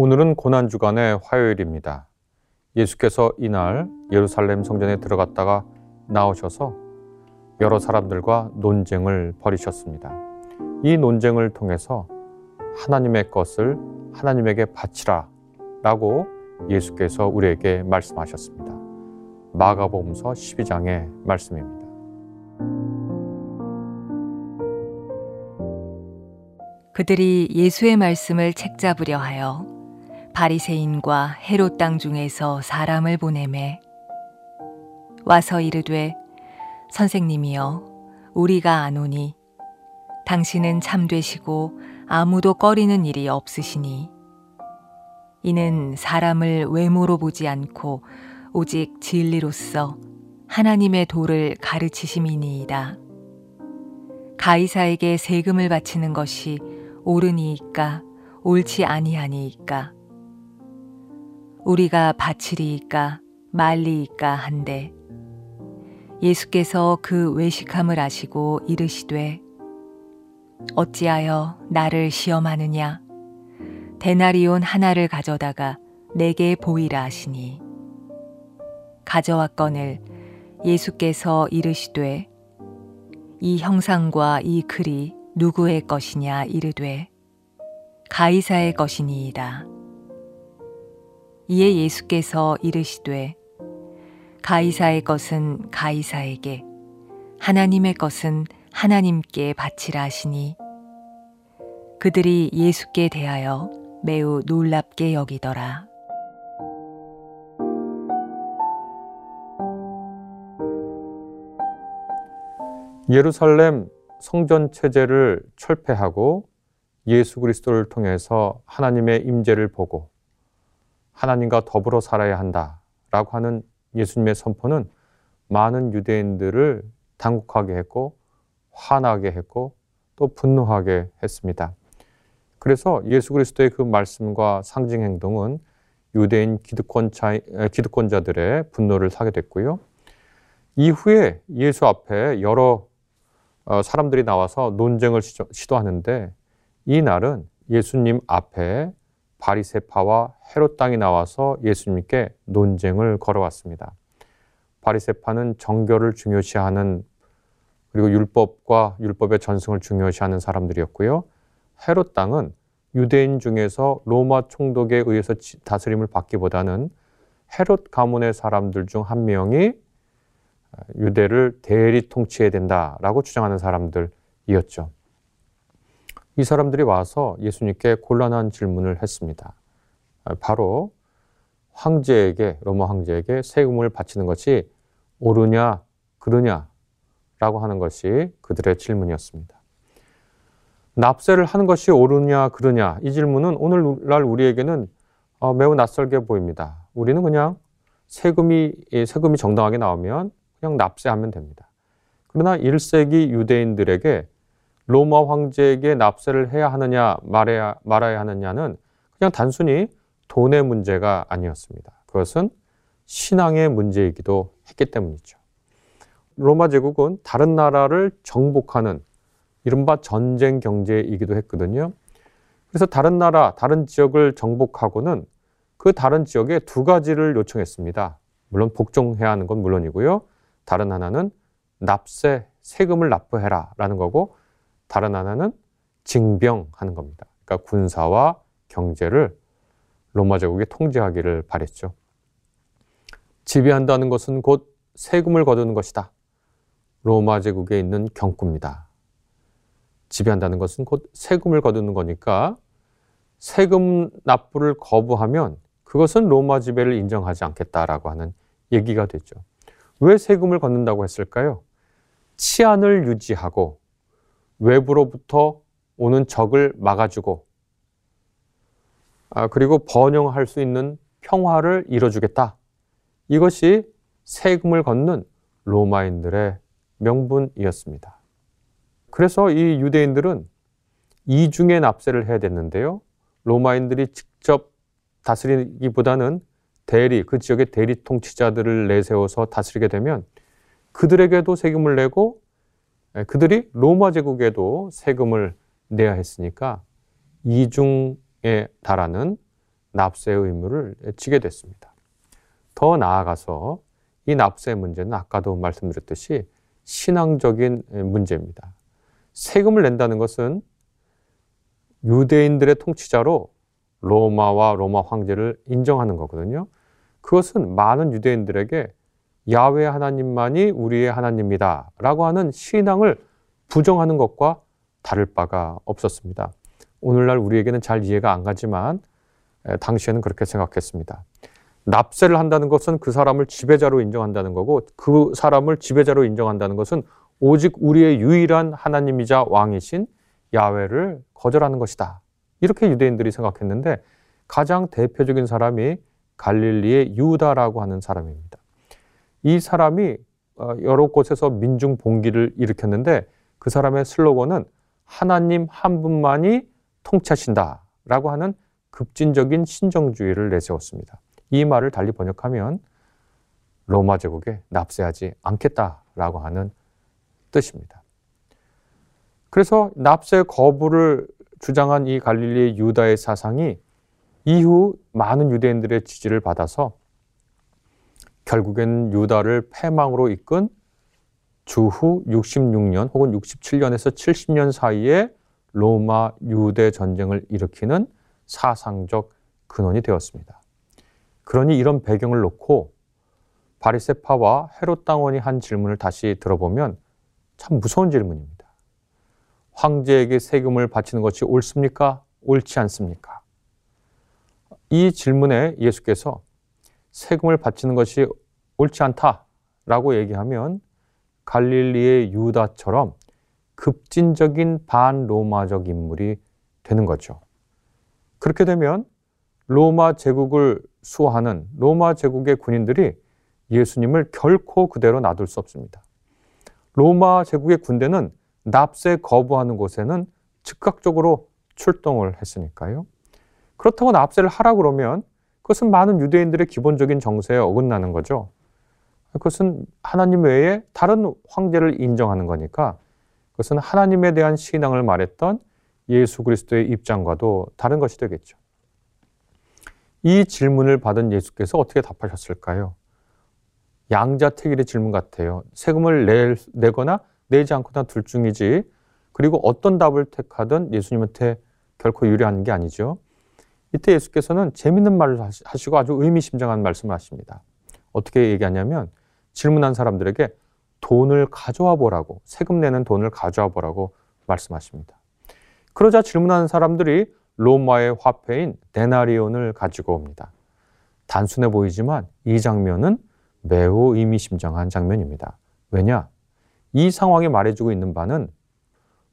오늘은 고난주간의 화요일입니다. 예수께서 이날 예루살렘 성전에 들어갔다가 나오셔서 여러 사람들과 논쟁을 벌이셨습니다. 이 논쟁을 통해서 하나님의 것을 하나님에게 바치라 라고 예수께서 우리에게 말씀하셨습니다. 마가복음서 12장의 말씀입니다. 그들이 예수의 말씀을 책잡으려 하여 바리새인과 헤롯 땅 중에서 사람을 보내매 와서 이르되 선생님이여 우리가 아노니 당신은 참되시고 아무도 꺼리는 일이 없으시니 이는 사람을 외모로 보지 않고 오직 진리로서 하나님의 도를 가르치심이니이다. 가이사에게 세금을 바치는 것이 옳으니이까 옳지 아니하니이까 우리가 바치리이까 말리이까 한데 예수께서 그 외식함을 아시고 이르시되 어찌하여 나를 시험하느냐 데나리온 하나를 가져다가 내게 보이라 하시니 가져왔거늘 예수께서 이르시되 이 형상과 이 글이 누구의 것이냐 이르되 가이사의 것이니이다. 이에 예수께서 이르시되 가이사의 것은 가이사에게 하나님의 것은 하나님께 바치라 하시니 그들이 예수께 대하여 매우 놀랍게 여기더라. 예루살렘 성전 체제를 철폐하고 예수 그리스도를 통해서 하나님의 임재를 보고 하나님과 더불어 살아야 한다 라고 하는 예수님의 선포는 많은 유대인들을 당혹하게 했고 화나게 했고 또 분노하게 했습니다. 그래서 예수 그리스도의 그 말씀과 상징 행동은 유대인 기득권자, 기득권자들의 분노를 사게 됐고요. 이후에 예수 앞에 여러 어, 사람들이 나와서 논쟁을 시도하는데 이 날은 예수님 앞에 바리세파와 헤롯 땅이 나와서 예수님께 논쟁을 걸어왔습니다. 바리세파는 정결을 중요시하는 그리고 율법과 율법의 전승을 중요시하는 사람들이었고요. 헤롯 땅은 유대인 중에서 로마 총독에 의해서 다스림을 받기보다는 헤롯 가문의 사람들 중 한 명이 유대를 대리 통치해야 된다라고 주장하는 사람들이었죠. 이 사람들이 와서 예수님께 곤란한 질문을 했습니다. 바로 황제에게 로마 황제에게 세금을 바치는 것이 옳으냐 그르냐라고 하는 것이 그들의 질문이었습니다. 납세를 하는 것이 옳으냐 그르냐 이 질문은 오늘날 우리에게는 어, 매우 낯설게 보입니다. 우리는 그냥 세금이 세금이 정당하게 나오면 그냥 납세하면 됩니다. 그러나 1세기 유대인들에게 로마 황제에게 납세를 해야 하느냐 말해야 말아야 하느냐는 그냥 단순히 돈의 문제가 아니었습니다. 그것은 신앙의 문제이기도 했기 때문이죠. 로마 제국은 다른 나라를 정복하는 이른바 전쟁 경제이기도 했거든요. 그래서 다른 나라, 다른 지역을 정복하고는 그 다른 지역에 두 가지를 요청했습니다. 물론 복종해야 하는 건 물론이고요. 다른 하나는 납세, 세금을 납부해라 라는 거고 다른 하나는 징병하는 겁니다. 그러니까 군사와 경제를 로마 제국이 통제하기를 바랬죠. 지배한다는 것은 곧 세금을 거두는 것이다. 로마 제국에 있는 경구입니다. 지배한다는 것은 곧 세금을 거두는 거니까 세금 납부를 거부하면 그것은 로마 지배를 인정하지 않겠다라고 하는 얘기가 되죠. 왜 세금을 걷는다고 했을까요? 치안을 유지하고 외부로부터 오는 적을 막아주고 아, 그리고 번영할 수 있는 평화를 이뤄주겠다. 이것이 세금을 걷는 로마인들의 명분이었습니다. 그래서 이 유대인들은 이중의 납세를 해야 됐는데요. 로마인들이 직접 다스리기보다는 대리, 그 지역의 대리 통치자들을 내세워서 다스리게 되면 그들에게도 세금을 내고 예, 그들이 로마 제국에도 세금을 내야 했으니까 이중에 달하는 납세의 의무를 지게 됐습니다. 더 나아가서 이 납세 문제는 아까도 말씀드렸듯이 신앙적인 문제입니다. 세금을 낸다는 것은 유대인들의 통치자로 로마와 로마 황제를 인정하는 거거든요. 그것은 많은 유대인들에게 야외 하나님만이 우리의 하나님이다 라고 하는 신앙을 부정하는 것과 다를 바가 없었습니다. 오늘날 우리에게는 잘 이해가 안 가지만 당시에는 그렇게 생각했습니다. 납세를 한다는 것은 그 사람을 지배자로 인정한다는 거고 그 사람을 지배자로 인정한다는 것은 오직 우리의 유일한 하나님이자 왕이신 야외를 거절하는 것이다. 이렇게 유대인들이 생각했는데 가장 대표적인 사람이 갈릴리의 유다라고 하는 사람입니다. 이 사람이 어, 여러 곳에서 민중 봉기를 일으켰는데 그 사람의 슬로건은 하나님 한 분만이 통치하신다라고 하는 급진적인 신정주의를 내세웠습니다. 이 말을 달리 번역하면 로마 제국에 납세하지 않겠다라고 하는 뜻입니다. 그래서 납세 거부를 주장한 이 갈릴리의 유다의 사상이 이후 많은 유대인들의 지지를 받아서 결국엔 유다를 패망으로 이끈 주후 66년 혹은 67년에서 70년 사이에 로마 유대 전쟁을 일으키는 사상적 근원이 되었습니다. 그러니 이런 배경을 놓고 바리세파와 헤롯 당원이 한 질문을 다시 들어보면 참 무서운 질문입니다. 황제에게 세금을 바치는 것이 옳습니까? 옳지 않습니까? 이 질문에 예수께서 세금을 바치는 것이 옳지 않다라고 얘기하면 갈릴리의 유다처럼 급진적인 반로마적 인물이 되는 거죠. 그렇게 되면 로마 제국을 수호하는 로마 제국의 군인들이 예수님을 결코 그대로 놔둘 수 없습니다. 로마 제국의 군대는 납세 거부하는 곳에는 즉각적으로 출동을 했으니까요. 그렇다고 납세를 하라 그러면 그것은 많은 유대인들의 기본적인 정세에 어긋나는 거죠. 그것은 하나님 외에 다른 황제를 인정하는 거니까 그것은 하나님에 대한 신앙을 말했던 예수 그리스도의 입장과도 다른 것이 되겠죠. 이 질문을 받은 예수께서 어떻게 답하셨을까요? 양자택일의 질문 같아요. 세금을 낼, 내거나 내지 않거나 둘 중이지. 그리고 어떤 답을 택하든 예수님한테 결코 유리한 게 아니죠. 이때 예수께서는 재밌는 말을 하시고 아주 의미심장한 말씀을 하십니다. 어떻게 얘기하냐면 질문한 사람들에게 돈을 가져와 보라고 세금 내는 돈을 가져와 보라고 말씀하십니다. 그러자 질문하는 사람들이 로마의 화폐인 데나리온을 가지고 옵니다. 단순해 보이지만 이 장면은 매우 의미심장한 장면입니다. 왜냐? 이 상황이 말해주고 있는 바는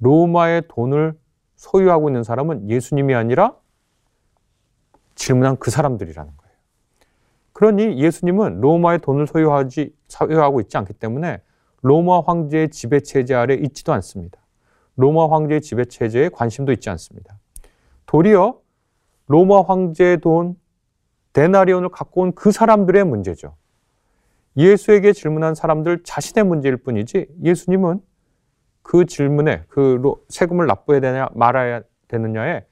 로마의 돈을 소유하고 있는 사람은 예수님이 아니라 질문한 그 사람들이라는 거예요. 그러니 예수님은 로마의 돈을 소유하지, 소유하고 있지 않기 때문에 로마 황제의 지배 체제 아래 있지도 않습니다. 로마 황제의 지배 체제에 관심도 있지 않습니다. 도리어 로마 황제의 돈 데나리온을 갖고 온 그 사람들의 문제죠. 예수에게 질문한 사람들 자신의 문제일 뿐이지 예수님은 그 질문에 그 세금을 납부해야 되냐 말아야 되느냐에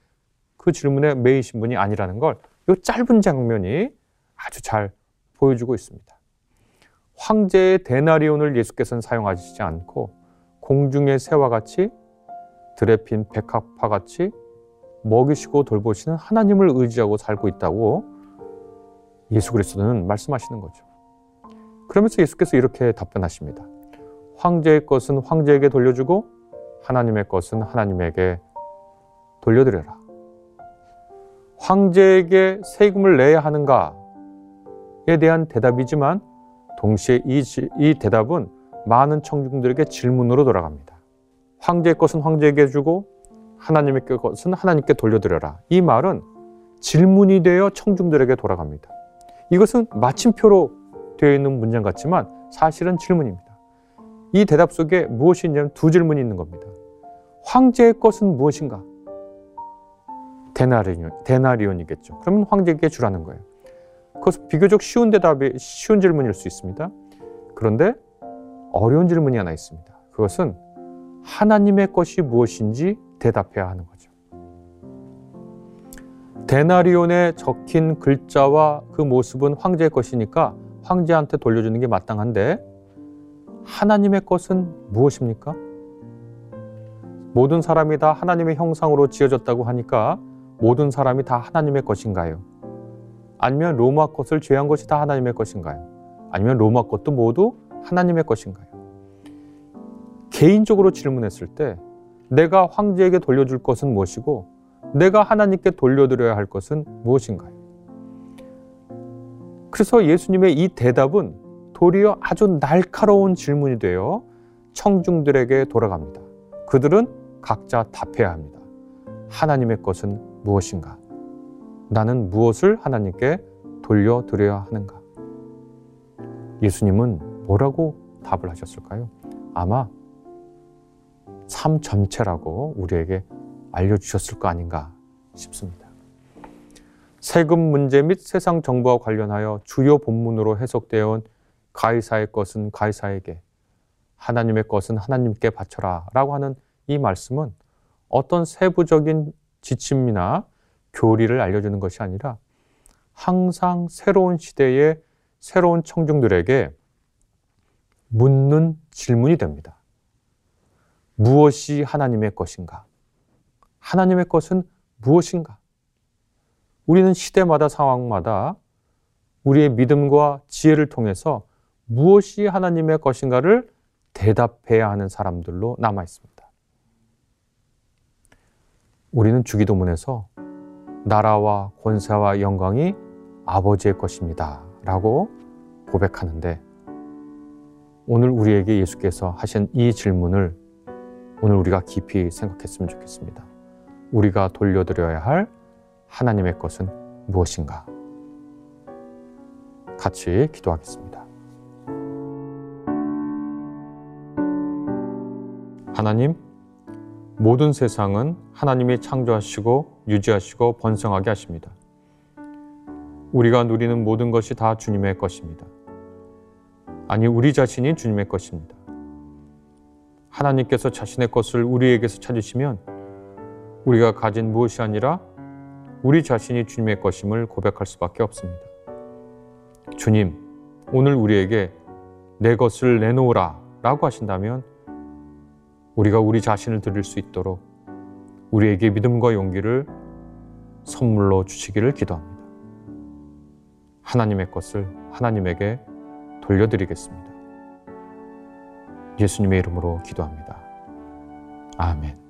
그 질문에 매이신 분이 아니라는 걸 이 짧은 장면이 아주 잘 보여주고 있습니다. 황제의 데나리온을 예수께서는 사용하시지 않고 공중의 새와 같이 들에 핀 백합화 같이 먹이시고 돌보시는 하나님을 의지하고 살고 있다고 예수 그리스도는 말씀하시는 거죠. 그러면서 예수께서 이렇게 답변하십니다. 황제의 것은 황제에게 돌려주고 하나님의 것은 하나님에게 돌려드려라. 황제에게 세금을 내야 하는가에 대한 대답이지만 동시에 이, 이 대답은 많은 청중들에게 질문으로 돌아갑니다. 황제의 것은 황제에게 주고 하나님의 것은 하나님께 돌려드려라. 이 말은 질문이 되어 청중들에게 돌아갑니다. 이것은 마침표로 되어 있는 문장 같지만 사실은 질문입니다. 이 대답 속에 무엇이 있냐면 두 질문이 있는 겁니다. 황제의 것은 무엇인가? 데나리온, 데나리온이겠죠. 그러면 황제에게 주라는 거예요. 그것은 비교적 쉬운 대답이 쉬운 질문일 수 있습니다. 그런데 어려운 질문이 하나 있습니다. 그것은 하나님의 것이 무엇인지 대답해야 하는 거죠. 데나리온에 적힌 글자와 그 모습은 황제의 것이니까 황제한테 돌려주는 게 마땅한데 하나님의 것은 무엇입니까? 모든 사람이 다 하나님의 형상으로 지어졌다고 하니까 모든 사람이 다 하나님의 것인가요? 아니면 로마 것을 죄한 것이 다 하나님의 것인가요? 아니면 로마 것도 모두 하나님의 것인가요? 개인적으로 질문했을 때 내가 황제에게 돌려줄 것은 무엇이고 내가 하나님께 돌려드려야 할 것은 무엇인가요? 그래서 예수님의 이 대답은 도리어 아주 날카로운 질문이 되어 청중들에게 돌아갑니다. 그들은 각자 답해야 합니다. 하나님의 것은 무엇인가? 나는 무엇을 하나님께 돌려드려야 하는가? 예수님은 뭐라고 답을 하셨을까요? 아마 삶 전체라고 우리에게 알려주셨을 거 아닌가 싶습니다. 세금 문제 및 세상 정부와 관련하여 주요 본문으로 해석되어 온 가이사의 것은 가이사에게 하나님의 것은 하나님께 바쳐라 라고 하는 이 말씀은 어떤 세부적인 지침이나 교리를 알려주는 것이 아니라 항상 새로운 시대의 새로운 청중들에게 묻는 질문이 됩니다. 무엇이 하나님의 것인가? 하나님의 것은 무엇인가? 우리는 시대마다 상황마다 우리의 믿음과 지혜를 통해서 무엇이 하나님의 것인가를 대답해야 하는 사람들로 남아 있습니다. 우리는 주기도문에서 나라와 권세와 영광이 아버지의 것입니다. 라고 고백하는데 오늘 우리에게 예수께서 하신 이 질문을 오늘 우리가 깊이 생각했으면 좋겠습니다. 우리가 돌려드려야 할 하나님의 것은 무엇인가? 같이 기도하겠습니다. 하나님, 모든 세상은 하나님이 창조하시고 유지하시고 번성하게 하십니다. 우리가 누리는 모든 것이 다 주님의 것입니다. 아니, 우리 자신이 주님의 것입니다. 하나님께서 자신의 것을 우리에게서 찾으시면 우리가 가진 무엇이 아니라 우리 자신이 주님의 것임을 고백할 수밖에 없습니다. 주님, 오늘 우리에게 내 것을 내놓으라 라고 하신다면 우리가 우리 자신을 드릴 수 있도록 우리에게 믿음과 용기를 선물로 주시기를 기도합니다. 하나님의 것을 하나님에게 돌려드리겠습니다. 예수님의 이름으로 기도합니다. 아멘.